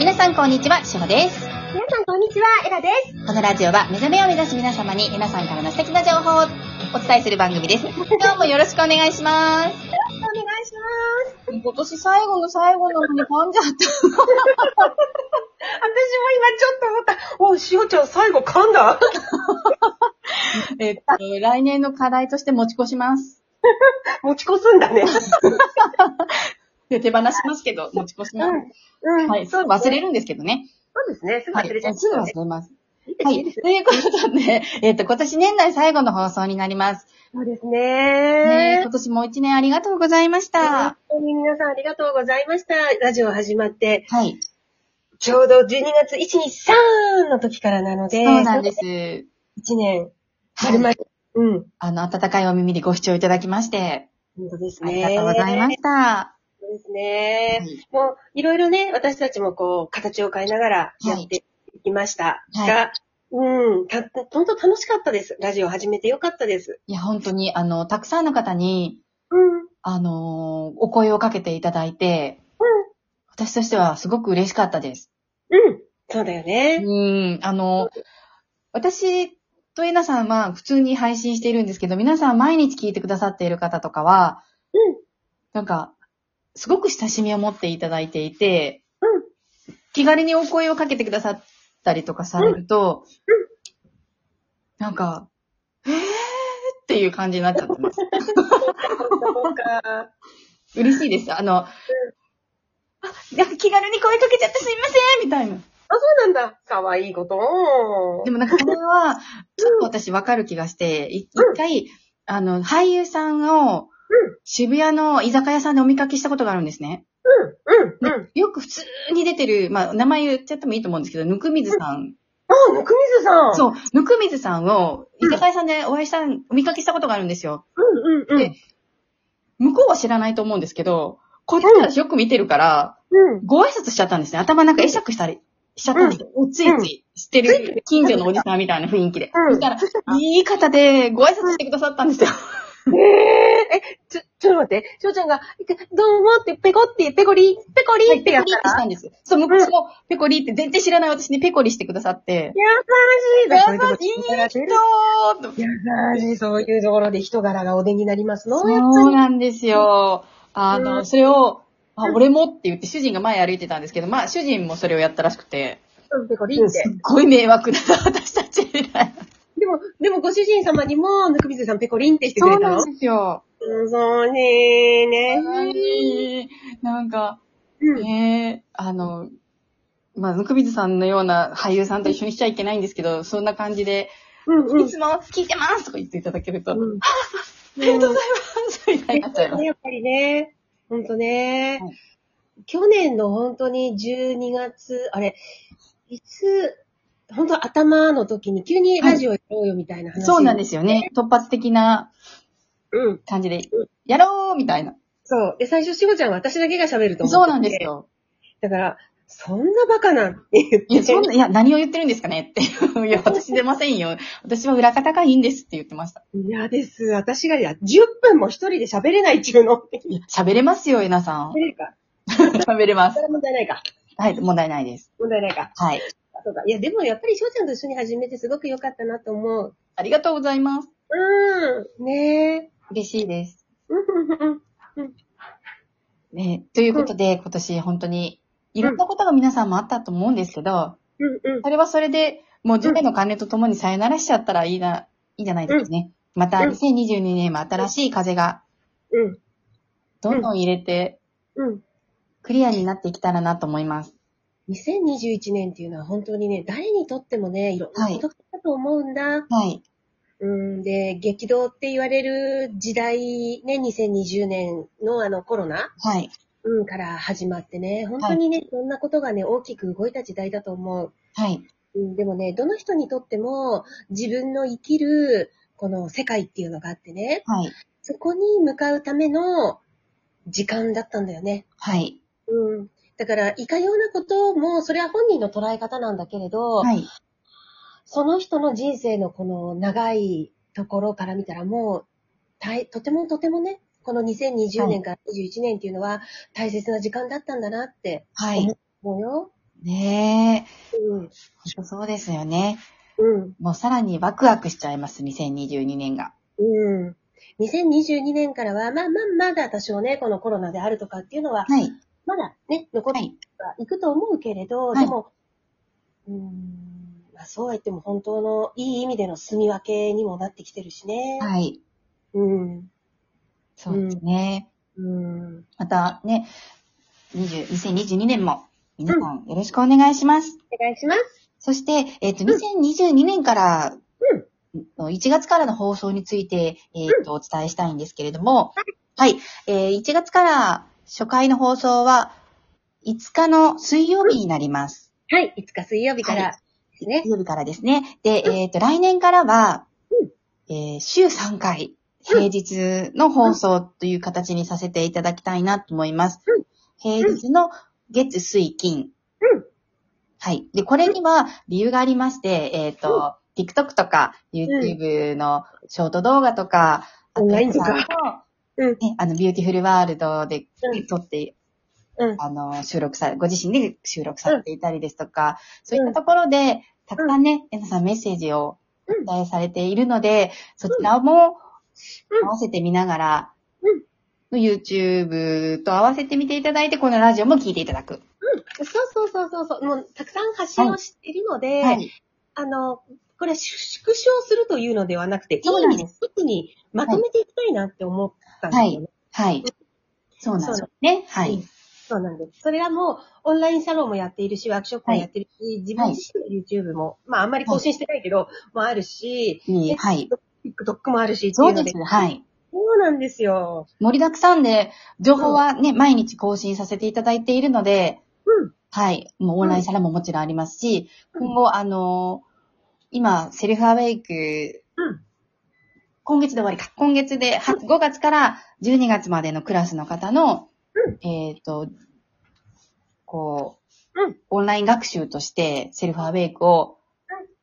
皆さんこんにちは、しほです。皆さん、こんにちは。エラです。このラジオは目覚めを目指す皆様に皆さんからの素敵な情報をお伝えする番組です。今日もよろしくお願いします。お願いします。今年最後の最後なのに噛んじゃっ私も今ちょっと思った。お、しおちゃん最後噛んだ？た。えっと、来年の課題として持ち越します。持ち越すんだね。で 手放しますけど、持ち越します。うん。はい、すぐ忘れるんですけどね。そうですね。すぐはい、忘れちゃう。すぐ忘れます。はい。ということで、えっと、今年年内最後の放送になります。そうですねね今。年も一年ありがとうございました本。当に皆さんありがとうございました。ラジオ始まって、はい。ちょうど12月1、2、3の時からなので、そうなんです。1年、はい丸々、うん。あの、温かいお耳でご視聴いただきまして、本当ですあね。りがとうございました。そうですね。はいもう、いろいろね、私たちもこう、形を変えながらやっていきました。はいが、うん、た、本当楽しかったです。ラジオ始めてよかったです。いや、本当に、あの、たくさんの方に、うん。あのーお声をかけていただいて、私としてはすごく嬉しかったです。うん。そうだよね。うん、あの、私とえなさんは普通に配信しているんですけど、皆さん毎日聞いてくださっている方とかは、うん。なんか、すごく親しみを持っていただいていて、うん気軽にお声をかけてくださったりとかされると、なんか、えー？っていう感じになっちゃってます。嬉しいです。あの、あ、なんか気軽に声かけちゃってすいませんみたいな。あ、そうなんだ。かわいいこと。でもなんかこれは、ちょっと私わかる気がして、い一回、あの、俳優さんを、渋谷の居酒屋さんでお見かけしたことがあるんですね。うん、うん、うん。よく普通に出てる、まあ、名前言っちゃってもいいと思うんですけど、ぬくみずさん。あ、ぬくみずさん。う。そう、ぬくみずさんを、居酒屋さんでお会いした、お見かけしたことがあるんですよ。うん、うん、うんで。向こうは知らないと思うんですけど、こっちからよく見てるから、うん。ご挨拶しちゃったんですね。頭なんか会釈したりしちゃったんですよ。おついついしてる近所のおじさんみたいな雰囲気で。うんそしたら、いい方でご挨拶してくださったんですよ。えええ、ちょ、ちょっと待って。しおちゃんが、どうもって、ペコって、ペコリ、ペコリってペコリやった？らってしたんです。そう、向こうもペコリって全然知らない私にペコリしてくださって。優しい優しい人と優しい、そういうところで人柄がお出になりますの？そう。なんですよ。あうの、んそれを、あ、俺もって言って主人が前歩いてたんですけど、まあ主人もそれをやったらしくて、うんペコリって。っごい迷惑だな、私たちみたいな。でも、でもご主人様にも、ぬくみずさんペコリンってしてくそうれたの？なんですよ。うんそうねーねはいなんか、うん。ねえ、あの、まあ、ぬくみずさんのような俳優さんと一緒にしちゃいけないんですけど、そんな感じで、うんうんいつも聞いてますとか言っていただけると、うん。ありがとうございますみたいになっちゃいます。やっぱりね。ほんとね、はい去年の本当に12月、あれ、いつ、本当頭の時に急にラジオやろうよみたいな話。そうなんですよね。突発的なうん。感じでうん、やろうみたいな。そう。で、最初、しごちゃんは私だけが喋ると思っててそうなんです。よ。だから、そんなバカなって言って。いや、そんな、いや、何を言ってるんですかねっていう。いや、私出ませんよ。私は裏方がいいんですって言ってました。嫌です。私がや、10分も一人で喋れないっていうの。喋れますよ、えなさん喋。れるか。喋れますそ。れは問題ないか。はい、問題ないです。問題ないか。はい。あそうか。いや、でもやっぱりしょうちゃんと一緒に始めてすごく良かったなと思う。ありがとうございます。うん。ね嬉しいです。ね、ということで、今年本当に、いろんなことが皆さんもあったと思うんですけど、うんうん。それはそれで、もう10年の関連とともにさよならしちゃったらいいな、いいんじゃないですかね。またうん2022年も新しい風がうん。どんどん入れて、うん。クリアになっていけたらなと思います。2021年っていうのは本当にね、誰にとってもね、いろんなことだと思うんだ。はい。うん、で、激動って言われる時代ね、2020年のあのコロナ、はい。うん、から始まってね、本当にね、いろんなことがね、大きく動いた時代だと思う。はい。うん、でもね、どの人にとっても自分の生きるこの世界っていうのがあってね、はい。そこに向かうための時間だったんだよね。はい。うん。だから、いかようなことも、それは本人の捉え方なんだけれど、はい。その人の人生のこの長いところから見たらもう、たいとてもとてもね、この2020年から21年っていうのは大切な時間だったんだなってはい。思うよ。ねえ。うん。本当そうですよね。うん。もうさらにワクワクしちゃいます、2022年が。うん。2022年からは、まあまあ、まだ多少ね、このコロナであるとかっていうのは、はい。まだね、残ってはい。いくと思うけれど、はいでも、うーん、まあそうは言っても本当のいい意味での住み分けにもなってきてるしね。はい。うん。そうですね。うん。またね、20 2022年も皆さんよろしくお願いします。お願いします。そして、えっ、と、2022年から、1月からの放送について、えっ、と、お伝えしたいんですけれども、はい、えー1月から初回の放送は、5日の水曜日になります。はい。5日水曜日からですね。水曜日からですね。で、えっ、と、来年からは、えー週3回、平日の放送という形にさせていただきたいなと思います。平日の月、水、金。うんはい。で、これには理由がありまして、えっ、と、TikTok とか YouTube のショート動画とか、あとはうん。ね、あの、ビューティフルワールドでうん撮って、うん。あの、収録さ、ご自身で収録されていたりですとか、そういったところで、たくさんね、皆さんメッセージをうんお伝えされているので、そちらも合わせて見ながら、YouTube と合わせて見ていただいて、このラジオも聞いていただく。そうそうそうそうそう。もう、たくさん発信をしているので、はい。あの、これ、縮小するというのではなくて、いい意味でです一つにまとめていきたいなって思ったんですよね。はい。そうなんですね。はい。そうなんです。それはもう、オンラインサロンもやっているし、ワークショップもやってるし、自分自身の YouTube も、まああんまり更新してないけど、もあるし、いいはい。TikTok もあるし。そうです。はい。そうなんですよ。盛りだくさんで、情報はね、毎日更新させていただいているので、うん。はい。もうオンラインサロンももちろんありますし、うん今後、あのー今、セルフアウェイク、うん今月で終わりか。今月で、は5月から12月までのクラスの方の、うえっ、と、こう、うんオンライン学習として、セルフアウェイクを、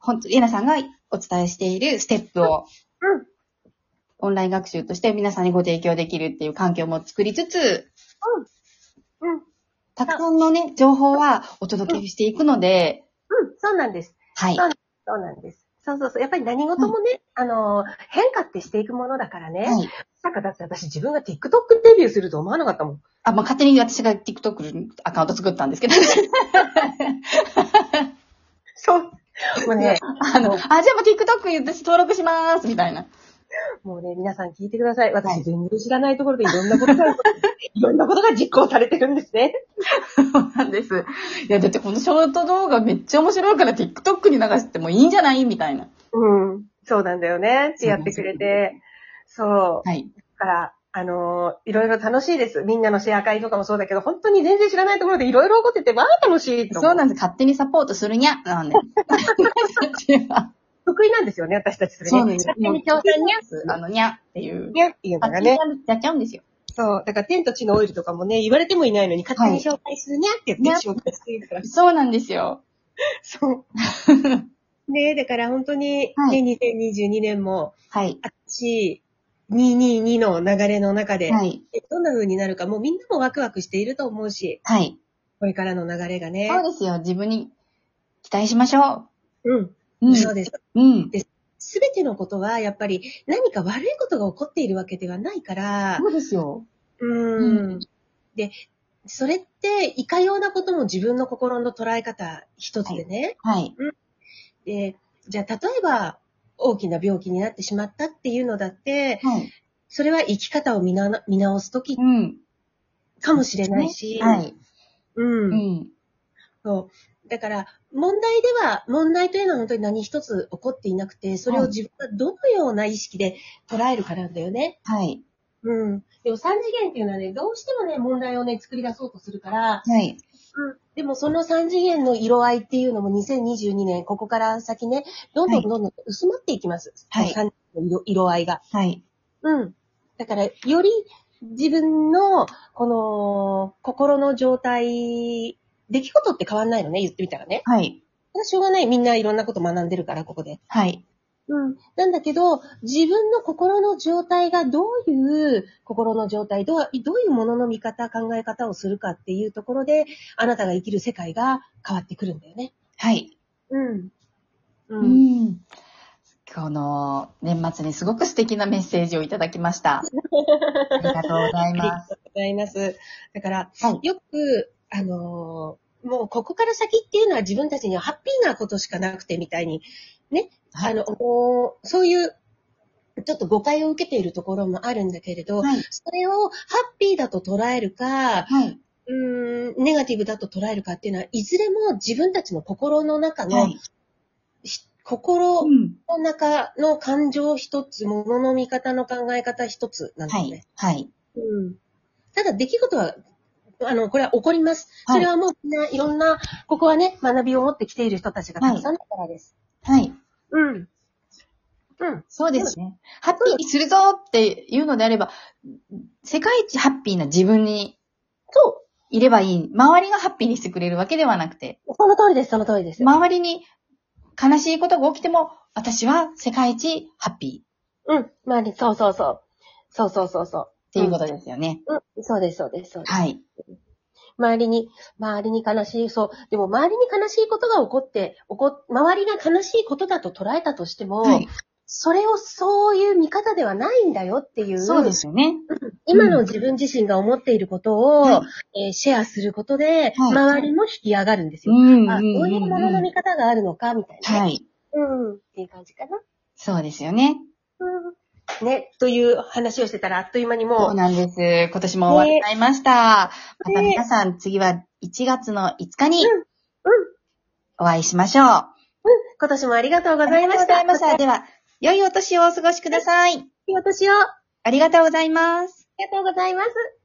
本当エナさんがお伝えしているステップを、うん。オンライン学習として皆さんにご提供できるっていう環境も作りつつ、うん。たくさんのね、情報はお届けしていくので、うん。そうなんです。はい。そうなんです。そうそうそう。やっぱり何事もね、あの、変化ってしていくものだからね。はい。なんかだって私自分が TikTok デビューすると思わなかったもん。あ、まあ、勝手に私が TikTok のアカウント作ったんですけど。そう。もうね、あの、あ、じゃあもう TikTok 私登録しますみたいな。もうね、皆さん聞いてください。私全然知らないところでいろんなことが、いろんなことが実行されてるんですね。そうなんです。いや、だってこのショート動画めっちゃ面白いから TikTok に流してもいいんじゃないみたいな。うん。そうなんだよね。ってやってくれて。そう。はい。だから、あのーいろいろ楽しいです。みんなのシェア会とかもそうだけど、本当に全然知らないところでいろいろ起こってて、わあ楽しいそうなんです。勝手にサポートするにゃ。なんで。得意なんですよね、私たちそれね。そうなんです。勝手に挑戦にゃあの、にゃっていう。にゃっていうのがねに。やっちゃうんですよ。そう。だから天と地のオイルとかもね、言われてもいないのに勝手に紹介するにゃって言って紹介してるから。そうなんですよ。そう。ねだから本当に、はいね、2022年も、はい。私、222の流れの中で、はい。えどんな風になるか、もうみんなもワクワクしていると思うし、はい。これからの流れがね。そうですよ。自分に期待しましょうん。う。うん。そうです。うん。すべてのことは、やっぱり何か悪いことが起こっているわけではないから、そうですよ。う。うんで、それって、いかようなことも自分の心の捉え方一つでね。はい。で、じゃあ、例えば、大きな病気になってしまったっていうのだって、はい。それは生き方を見な見直すときうん。かもしれないし、はい。うん。うん。そう。だから、問題では、問題というのは本当に何一つ起こっていなくて、それを自分がどのような意識で捉えるかなんだよね。はい。うん。でも三次元っていうのはね、どうしてもね、問題をね、作り出そうとするから、はい。うん。でもその三次元の色合いっていうのも2022年、ここから先ね、どんどんどんどん薄まっていきます。はい三次元の色色合いが。はい。うん。だから、より自分の、この、心の状態、出来事って変わんないのね、言ってみたらね。はい。しょうがない。みんないろんなこと学んでるから、ここで。はい。うん。なんだけど、自分の心の状態がどういう心の状態、どうどういうものの見方、考え方をするかっていうところで、あなたが生きる世界が変わってくるんだよね。はい。うん。ううん。ん。この年末にすごく素敵なメッセージをいただきました。ありがとうございあります。がとうございます。だから、はい。よく、あのーもうここから先っていうのは自分たちにはハッピーなことしかなくてみたいに、はいあの、そういう、ちょっと誤解を受けているところもあるんだけれど、はい。それをハッピーだと捉えるか、はい。うーん、ネガティブだと捉えるかっていうのは、いずれも自分たちの心の中の、はい。し心うん。の中の感情一つ、ものの見方の考え方一つなんだはよね。い。はい。うん。ただ、出来事は、あの、これは起こります。はいそれはもうみんないろんな、ここはね、学びを持ってきている人たちがたくさんだからです。はい。うん。うん。そうですね。ハッピーにするぞっていうのであれば、世界一ハッピーな自分にそいればいい。周りがハッピーにしてくれるわけではなくて、う。その通りです、その通りです。周りに悲しいことが起きても、私は世界一ハッピーっうん。まあね、そうそうそう。そうそうそうそう。ていうことですよね。うん。そうです、そうです、そうです。はい。周りに、周りに悲しい、そう。でも周りに悲しいことが起こって、起こ、周りが悲しいことだと捉えたとしても、はい。それをそういう見方ではないんだよっていう、そうですよね。今の自分自身が思っていることを、はえーシェアすることで、はい周りも引き上がるんですよ。うん。あ、んそういうものの見方があるのか、みたいな、ね。はい。うん。っていう感じかな。そうですよね。うん。ね、という話をしてたら、あっという間にそもう、うなんです。今年も終わりちゃいました。またね皆さん、次は1月の5日にうんうんお会いしましょう。あ今年もありがとうごりざいました。がとうございました。では、良いお年をお過ごしください。私を、あありがとうございます。りがとうございます。